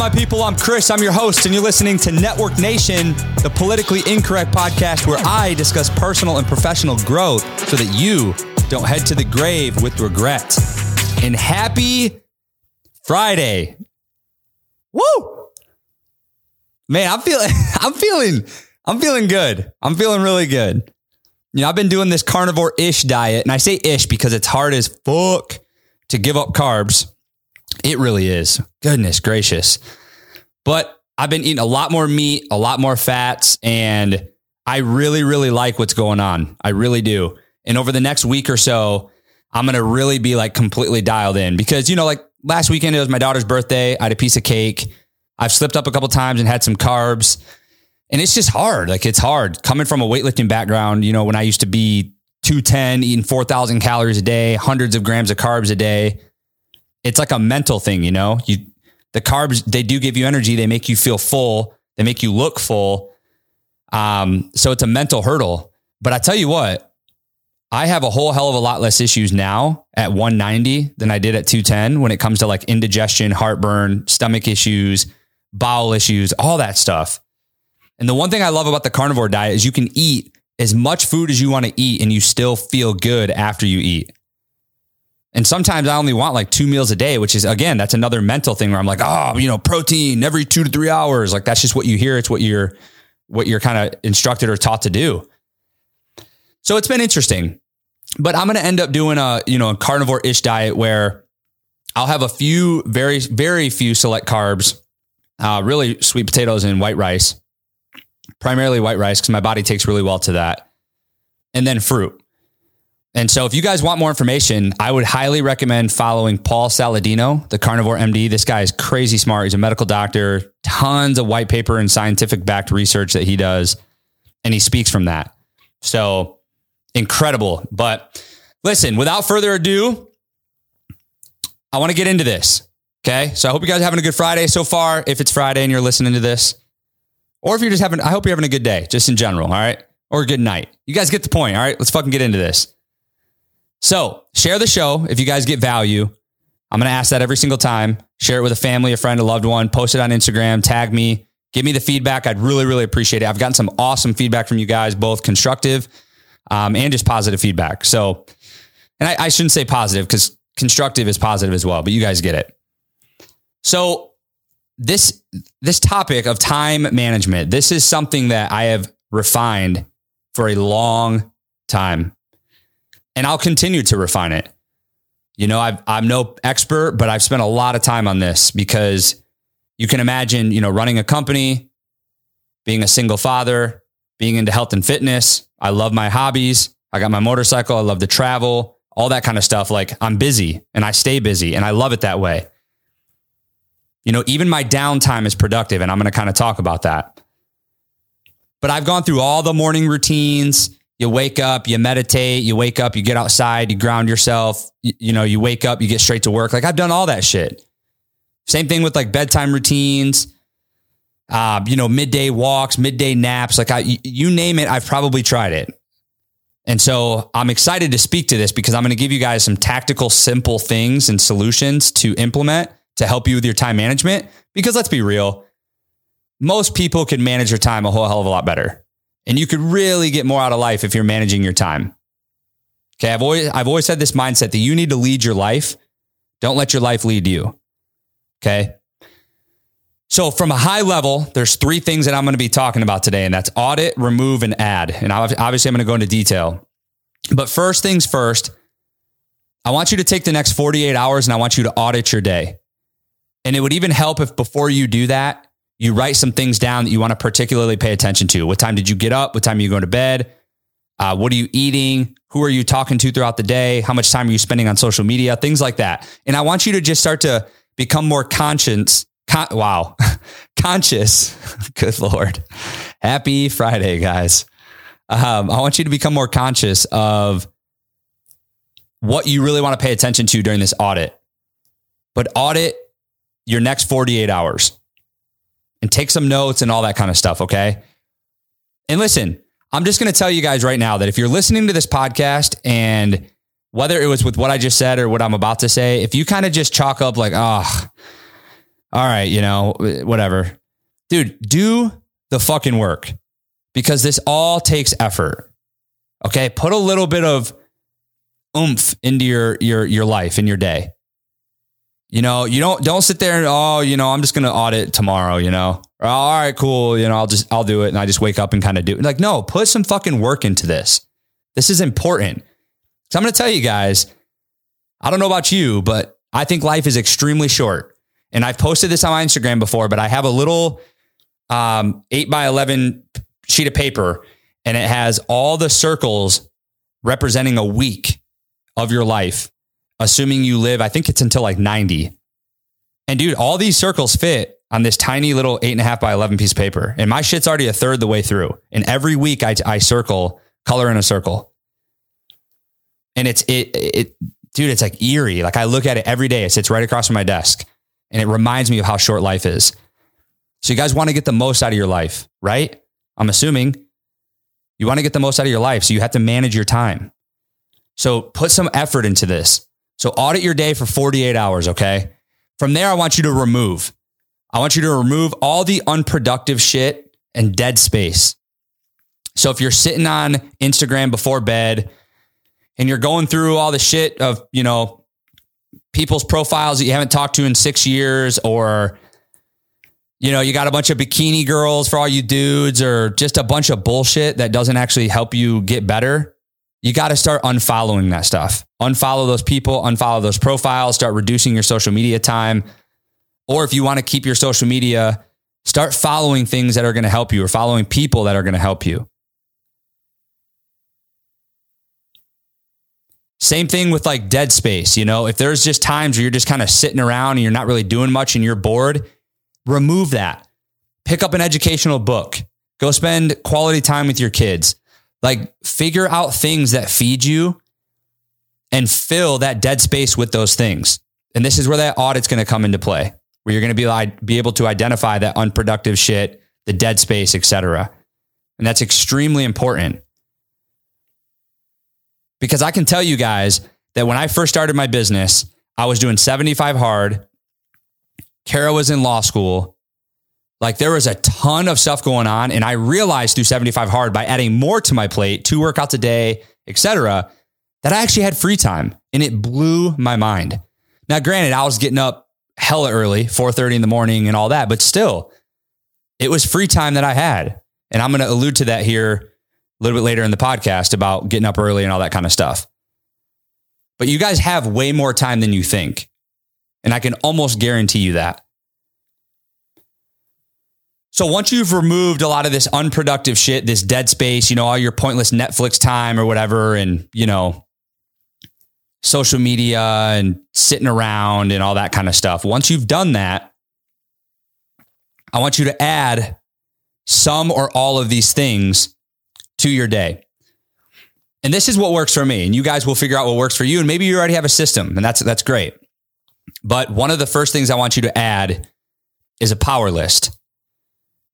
my people? I'm Chris. I'm your host, and you're listening to Network Nation, the politically incorrect podcast where I discuss personal and professional growth so that you don't head to the grave with regret. And happy Friday. Woo! Man, I'm feeling I'm feeling I'm feeling good. I'm feeling really good. You know, I've been doing this carnivore-ish diet, and I say ish because it's hard as fuck to give up carbs. It really is. Goodness gracious. But I've been eating a lot more meat, a lot more fats, and I really, really like what's going on. I really do. And over the next week or so, I'm going to really be like completely dialed in because, you know, like last weekend, it was my daughter's birthday. I had a piece of cake. I've slipped up a couple times and had some carbs. And it's just hard. Like it's hard coming from a weightlifting background. You know, when I used to be 210, eating 4,000 calories a day, hundreds of grams of carbs a day it's like a mental thing, you know. You the carbs they do give you energy. They make you feel full. They make you look full. Um, so it's a mental hurdle. But I tell you what, I have a whole hell of a lot less issues now at 190 than I did at 210 when it comes to like indigestion, heartburn, stomach issues, bowel issues, all that stuff. And the one thing I love about the carnivore diet is you can eat as much food as you want to eat and you still feel good after you eat. And sometimes I only want like two meals a day, which is again, that's another mental thing where I'm like, oh, you know, protein every two to three hours. Like that's just what you hear. It's what you're what you're kind of instructed or taught to do. So it's been interesting. But I'm gonna end up doing a, you know, a carnivore-ish diet where I'll have a few very, very few select carbs, uh, really sweet potatoes and white rice, primarily white rice, because my body takes really well to that. And then fruit. And so, if you guys want more information, I would highly recommend following Paul Saladino, the carnivore MD. This guy is crazy smart. He's a medical doctor, tons of white paper and scientific backed research that he does, and he speaks from that. So, incredible. But listen, without further ado, I want to get into this. Okay. So, I hope you guys are having a good Friday so far. If it's Friday and you're listening to this, or if you're just having, I hope you're having a good day, just in general. All right. Or a good night. You guys get the point. All right. Let's fucking get into this. So share the show if you guys get value. I'm going to ask that every single time. Share it with a family, a friend, a loved one. Post it on Instagram. Tag me. Give me the feedback. I'd really, really appreciate it. I've gotten some awesome feedback from you guys, both constructive um, and just positive feedback. So, and I, I shouldn't say positive because constructive is positive as well, but you guys get it. So, this this topic of time management, this is something that I have refined for a long time and I'll continue to refine it. You know, i am no expert, but I've spent a lot of time on this because you can imagine, you know, running a company, being a single father, being into health and fitness. I love my hobbies. I got my motorcycle. I love to travel, all that kind of stuff. Like I'm busy and I stay busy and I love it that way. You know, even my downtime is productive and I'm going to kind of talk about that. But I've gone through all the morning routines you wake up, you meditate, you wake up, you get outside, you ground yourself, you, you, know, you wake up, you get straight to work. Like I've done all that shit. Same thing with like bedtime routines, uh, you know, midday walks, midday naps. Like I, you name it, I've probably tried it. And so I'm excited to speak to this because I'm going to give you guys some tactical, simple things and solutions to implement to help you with your time management. Because let's be real, most people can manage their time a whole hell of a lot better. And you could really get more out of life if you're managing your time. Okay. I've always, I've always had this mindset that you need to lead your life. Don't let your life lead you. Okay. So, from a high level, there's three things that I'm going to be talking about today, and that's audit, remove, and add. And obviously, I'm going to go into detail. But first things first, I want you to take the next 48 hours and I want you to audit your day. And it would even help if before you do that, you write some things down that you want to particularly pay attention to. What time did you get up? What time are you going to bed? Uh, what are you eating? Who are you talking to throughout the day? How much time are you spending on social media? Things like that. And I want you to just start to become more conscious. Con- wow. conscious. Good Lord. Happy Friday, guys. Um, I want you to become more conscious of what you really want to pay attention to during this audit. But audit your next 48 hours and take some notes and all that kind of stuff. Okay. And listen, I'm just going to tell you guys right now that if you're listening to this podcast and whether it was with what I just said or what I'm about to say, if you kind of just chalk up like, oh, all right, you know, whatever. Dude, do the fucking work because this all takes effort. Okay. Put a little bit of oomph into your, your, your life in your day. You know, you don't, don't sit there and, oh, you know, I'm just to audit tomorrow, you know, or, all right, cool. You know, I'll just, I'll do it. And I just wake up and kind of do it. Like, no, put some fucking work into this. This is important. So I'm to tell you guys, I don't know about you, but I think life is extremely short. And I've posted this on my Instagram before, but I have a little um, eight by 11 sheet of paper and it has all the circles representing a week of your life, assuming you live, I think it's until like 90. And dude, all these circles fit on this tiny little eight and a half by 11 piece of paper. And my shit's already a third the way through. And every week I, I circle, color in a circle. And it's, it, it, dude, it's like eerie. Like I look at it every day. It sits right across from my desk and it reminds me of how short life is. So you guys want to get the most out of your life, right? I'm assuming you want to get the most out of your life. So you have to manage your time. So put some effort into this. So audit your day for 48 hours. Okay. From there, I want you to remove. I want you to remove all the unproductive shit and dead space. So if you're sitting on Instagram before bed and you're going through all the shit of, you know, people's profiles that you haven't talked to in six years or you know, you got a bunch of bikini girls for all you dudes or just a bunch of bullshit that doesn't actually help you get better. You got to start unfollowing that stuff. Unfollow those people, unfollow those profiles, start reducing your social media time. Or if you want to keep your social media, start following things that are going to help you or following people that are going to help you. Same thing with like dead space. You know, if there's just times where you're just kind of sitting around and you're not really doing much and you're bored, remove that. Pick up an educational book. Go spend quality time with your kids. Like figure out things that feed you and fill that dead space with those things. And this is where that audit's going to come into play, where you're going to be be able to identify that unproductive shit, the dead space, etc. And that's extremely important. Because I can tell you guys that when I first started my business, I was doing 75 hard, Kara was in law school. Like there was a ton of stuff going on. And I realized through 75 hard by adding more to my plate, two workouts a day, etc., that I actually had free time. And it blew my mind. Now, granted, I was getting up hella early, 4:30 in the morning and all that, but still, it was free time that I had. And I'm going to allude to that here a little bit later in the podcast about getting up early and all that kind of stuff. But you guys have way more time than you think. And I can almost guarantee you that. So once you've removed a lot of this unproductive shit, this dead space, you know, all your pointless Netflix time or whatever, and, you know, social media and sitting around and all that kind of stuff. Once you've done that, I want you to add some or all of these things to your day. And this is what works for me. And you guys will figure out what works for you. And maybe you already have a system, and that's that's great. But one of the first things I want you to add is a power list.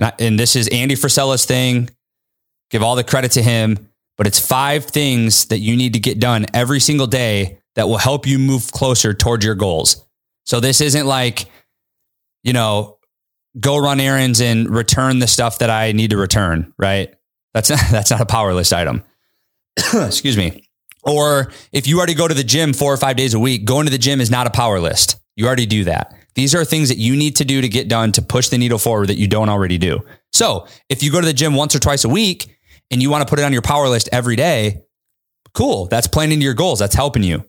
And, I, and this is Andy Frisella's thing. Give all the credit to him. But it's five things that you need to get done every single day that will help you move closer towards your goals. So this isn't like, you know, go run errands and return the stuff that I need to return, right? That's not, that's not a power list item. Excuse me. Or if you already go to the gym four or five days a week, going to the gym is not a power list. You already do that. These are things that you need to do to get done to push the needle forward that you don't already do. So if you go to the gym once or twice a week and you want to put it on your power list every day, cool. That's playing into your goals. That's helping you.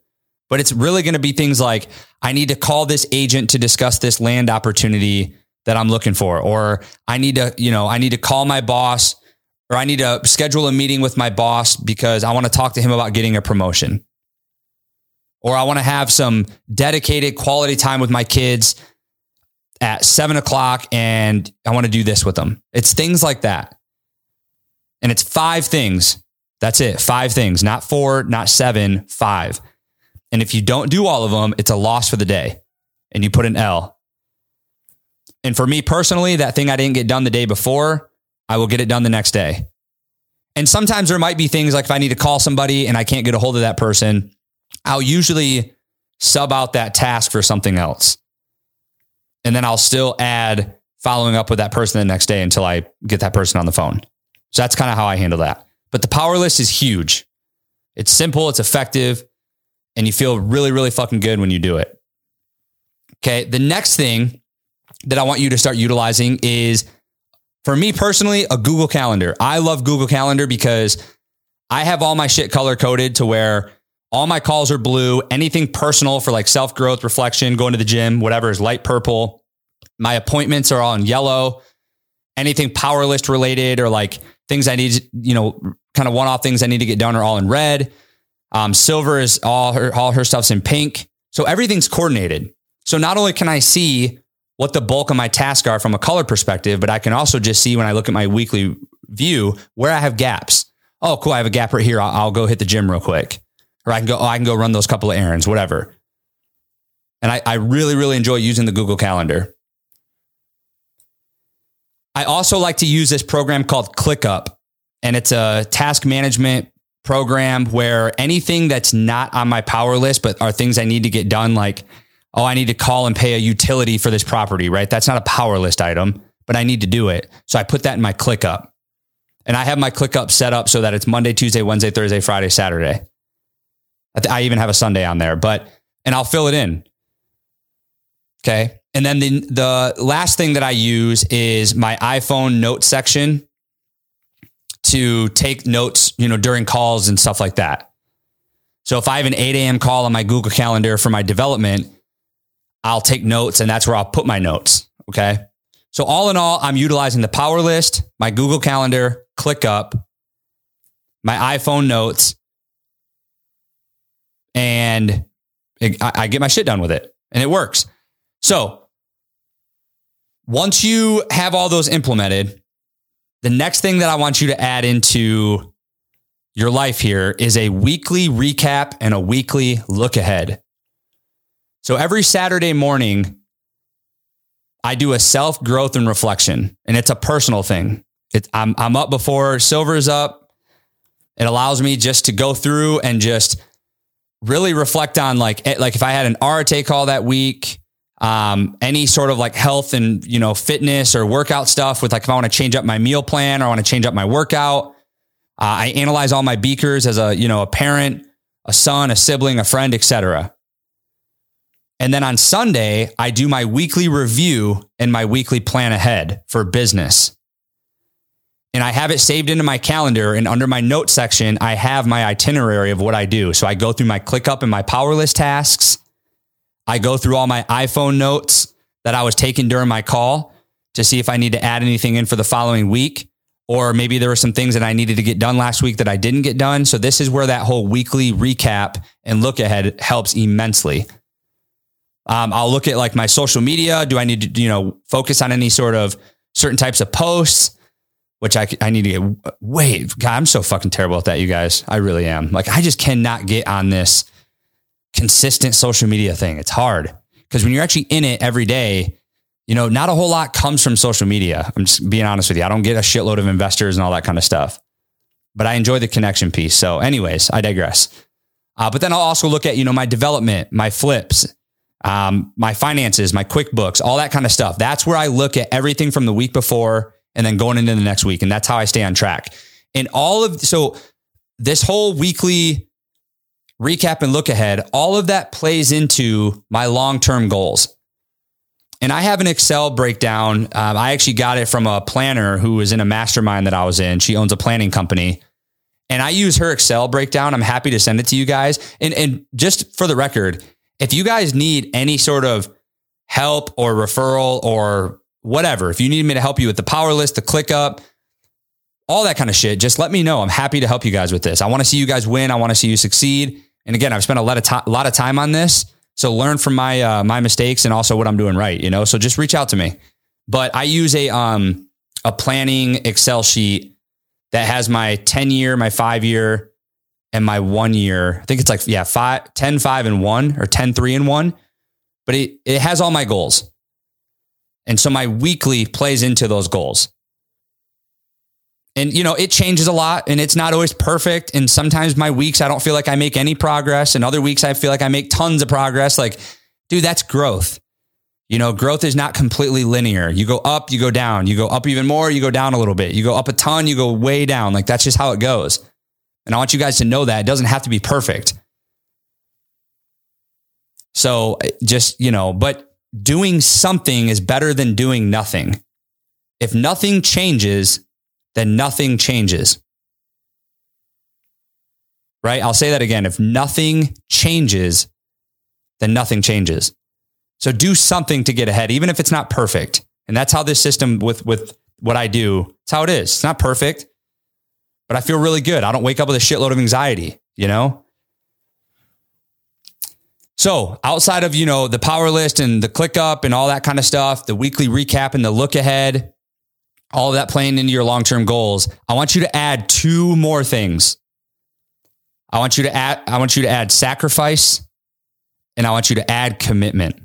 But it's really going to be things like, I need to call this agent to discuss this land opportunity that I'm looking for, or I need to, you know, I need to call my boss or I need to schedule a meeting with my boss because I want to talk to him about getting a promotion. Or I want to have some dedicated quality time with my kids at seven o'clock and I want to do this with them. It's things like that. And it's five things. That's it. Five things, not four, not seven, five. And if you don't do all of them, it's a loss for the day and you put an L. And for me personally, that thing I didn't get done the day before, I will get it done the next day. And sometimes there might be things like if I need to call somebody and I can't get a hold of that person, I'll usually sub out that task for something else. And then I'll still add following up with that person the next day until I get that person on the phone. So that's kind of how I handle that. But the power list is huge. It's simple, it's effective, and you feel really, really fucking good when you do it. Okay. The next thing that I want you to start utilizing is for me personally, a Google Calendar. I love Google Calendar because I have all my shit color coded to where all my calls are blue. Anything personal for like self growth, reflection, going to the gym, whatever is light purple. My appointments are all in yellow. Anything power list related or like things I need, you know, kind of one off things I need to get done are all in red. Um, silver is all her, all her stuff's in pink. So everything's coordinated. So not only can I see what the bulk of my tasks are from a color perspective, but I can also just see when I look at my weekly view where I have gaps. Oh, cool. I have a gap right here. I'll, I'll go hit the gym real quick. Or I can go, oh, I can go run those couple of errands, whatever. And I, I really, really enjoy using the Google Calendar. I also like to use this program called ClickUp, and it's a task management program where anything that's not on my power list, but are things I need to get done, like, oh, I need to call and pay a utility for this property, right? That's not a power list item, but I need to do it. So I put that in my ClickUp. And I have my ClickUp set up so that it's Monday, Tuesday, Wednesday, Thursday, Friday, Saturday. I even have a Sunday on there, but, and I'll fill it in. Okay. And then the, the last thing that I use is my iPhone note section to take notes, you know, during calls and stuff like that. So if I have an 8 a.m. call on my Google Calendar for my development, I'll take notes and that's where I'll put my notes. Okay. So all in all, I'm utilizing the power list, my Google Calendar, ClickUp, my iPhone notes, and it, I, I get my shit done with it and it works. So once you have all those implemented, the next thing that I want you to add into your life here is a weekly recap and a weekly look ahead. So every Saturday morning, I do a self growth and reflection, and it's a personal thing. It, I'm, I'm up before silver's up. It allows me just to go through and just really reflect on like, eh, like if I had an RTA call that week, um, any sort of like health and, you know, fitness or workout stuff with like, if I want to change up my meal plan or I want to change up my workout, uh, I analyze all my beakers as a, you know, a parent, a son, a sibling, a friend, etc. And then on Sunday, I do my weekly review and my weekly plan ahead for business. And I have it saved into my calendar. And under my note section, I have my itinerary of what I do. So I go through my ClickUp and my power list tasks. I go through all my iPhone notes that I was taking during my call to see if I need to add anything in for the following week. Or maybe there were some things that I needed to get done last week that I didn't get done. So this is where that whole weekly recap and look ahead helps immensely. Um, I'll look at like my social media. Do I need to, you know, focus on any sort of certain types of posts? Which I, I need to get. Wait, God, I'm so fucking terrible at that, you guys. I really am. Like, I just cannot get on this consistent social media thing. It's hard because when you're actually in it every day, you know, not a whole lot comes from social media. I'm just being honest with you. I don't get a shitload of investors and all that kind of stuff, but I enjoy the connection piece. So, anyways, I digress. Uh, but then I'll also look at, you know, my development, my flips, um, my finances, my QuickBooks, all that kind of stuff. That's where I look at everything from the week before and then going into the next week. And that's how I stay on track. And all of, so this whole weekly recap and look ahead, all of that plays into my long term goals. And I have an Excel breakdown. Um, I actually got it from a planner who was in a mastermind that I was in. She owns a planning company. And I use her Excel breakdown. I'm happy to send it to you guys. And, and just for the record, if you guys need any sort of help or referral or whatever, if you need me to help you with the power list, the ClickUp, all that kind of shit, just let me know. I'm happy to help you guys with this. I want to see you guys win. I want to see you succeed. And again, I've spent a lot of time, lot of time on this. So learn from my, uh, my mistakes and also what I'm doing right, you know? So just reach out to me. But I use a, um, a planning Excel sheet that has my 10 year, my five year, and my one year. I think it's like, yeah, five, 10, five, and one or 10, three, and one. But it, it has all my goals. And so my weekly plays into those goals and you know it changes a lot and it's not always perfect and sometimes my weeks i don't feel like i make any progress and other weeks i feel like i make tons of progress like dude that's growth You know, growth is not completely linear. You go up, you go down. You go up even more, you go down a little bit. You go up a ton, you go way down. Like that's just how it goes. And I want you guys to know that it doesn't have to be perfect. So just, you know, but doing something is better than doing nothing. If nothing changes, then nothing changes. Right? I'll say that again. If nothing changes, then nothing changes. So do something to get ahead, even if it's not perfect. And that's how this system with, with what I do, it's how it is. It's not perfect, but I feel really good. I don't wake up with a shitload of anxiety, you know? So outside of, you know, the power list and the ClickUp and all that kind of stuff, the weekly recap and the look ahead, all of that playing into your long-term goals, I want you to add two more things. I want you to add, I want you to add sacrifice and I want you to add commitment.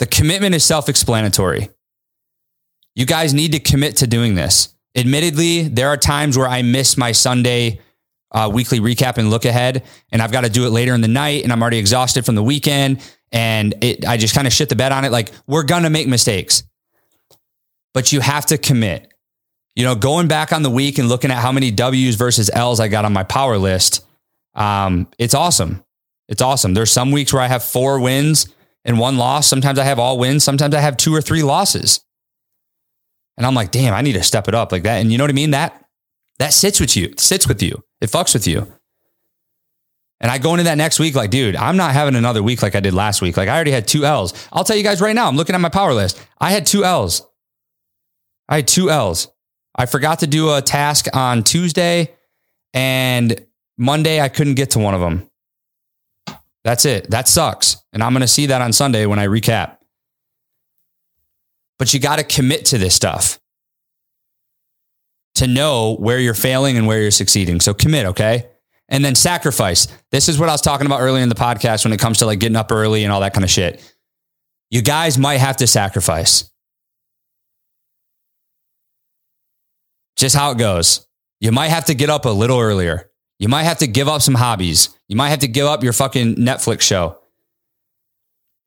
The commitment is self explanatory. You guys need to commit to doing this. Admittedly, there are times where I miss my Sunday uh, weekly recap and look ahead, and I've got to do it later in the night, and I'm already exhausted from the weekend, and it, I just kind of shit the bed on it. Like, we're to make mistakes, but you have to commit. You know, going back on the week and looking at how many W's versus L's I got on my power list, um, it's awesome. It's awesome. There's some weeks where I have four wins and one loss. Sometimes I have all wins. Sometimes I have two or three losses. And I'm like, damn, I need to step it up like that. And you know what I mean? That that sits with you, it sits with you. It fucks with you. And I go into that next week like, dude, I'm not having another week like I did last week. Like I already had two L's. I'll tell you guys right now, I'm looking at my power list. I had two L's. I had two L's. I forgot to do a task on Tuesday and Monday I couldn't get to one of them. That's it. That sucks. And I'm going to see that on Sunday when I recap. But you got to commit to this stuff to know where you're failing and where you're succeeding. So commit, okay? And then sacrifice. This is what I was talking about earlier in the podcast when it comes to like getting up early and all that kind of shit. You guys might have to sacrifice. Just how it goes. You might have to get up a little earlier. You might have to give up some hobbies. You might have to give up your fucking Netflix show.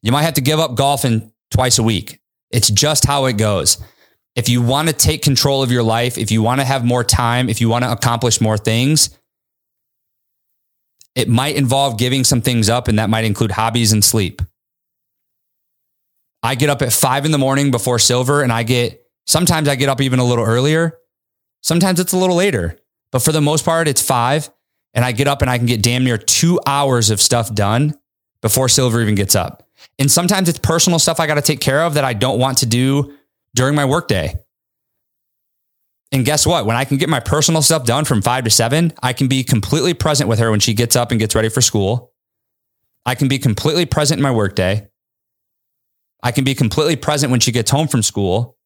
You might have to give up golfing twice a week. It's just how it goes. If you want to take control of your life, if you want to have more time, if you want to accomplish more things, it might involve giving some things up, and that might include hobbies and sleep. I get up at five in the morning before silver, and I get sometimes I get up even a little earlier. Sometimes it's a little later, but for the most part, it's five and I get up and I can get damn near two hours of stuff done before Silver even gets up. And sometimes it's personal stuff I got to take care of that I don't want to do during my workday. And guess what? When I can get my personal stuff done from five to seven, I can be completely present with her when she gets up and gets ready for school. I can be completely present in my workday. I can be completely present when she gets home from school.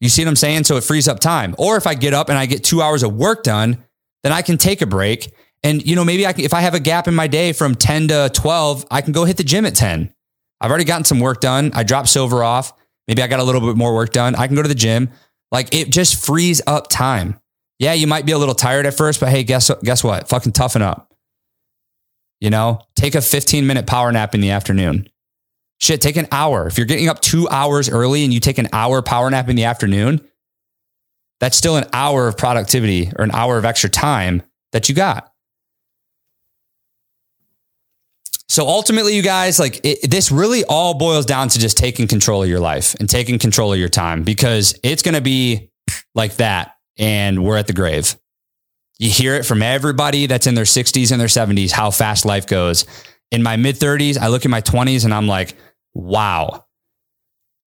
You see what I'm saying? So it frees up time. Or if I get up and I get two hours of work done, then I can take a break. And, you know, maybe I can, if I have a gap in my day from 10 to 12, I can go hit the gym at 10. I've already gotten some work done. I dropped silver off. Maybe I got a little bit more work done. I can go to the gym. Like it just frees up time. Yeah, you might be a little tired at first, but hey, guess, guess what? Fucking toughen up. You know, take a 15 minute power nap in the afternoon. Shit, take an hour. If you're getting up two hours early and you take an hour power nap in the afternoon, that's still an hour of productivity or an hour of extra time that you got. So ultimately, you guys, like it, this really all boils down to just taking control of your life and taking control of your time because it's going to be like that. And we're at the grave. You hear it from everybody that's in their 60s and their 70s, how fast life goes. In my mid 30s, I look at my 20s and I'm like, wow,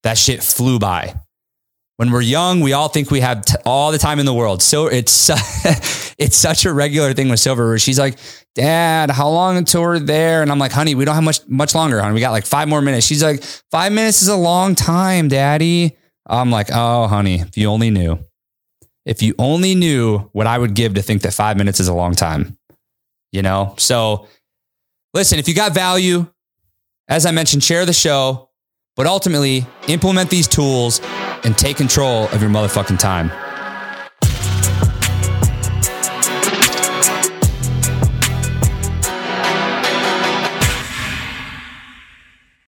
that shit flew by. When we're young, we all think we have t- all the time in the world. So it's it's such a regular thing with Silver where she's like, "Dad, how long until we're there?" And I'm like, "Honey, we don't have much much longer, honey. We got like five more minutes." She's like, five minutes is a long time, Daddy." I'm like, "Oh, honey, if you only knew, if you only knew what I would give to think that five minutes is a long time." You know, so listen, if you got value, as I mentioned, share the show, but ultimately implement these tools and take control of your motherfucking time.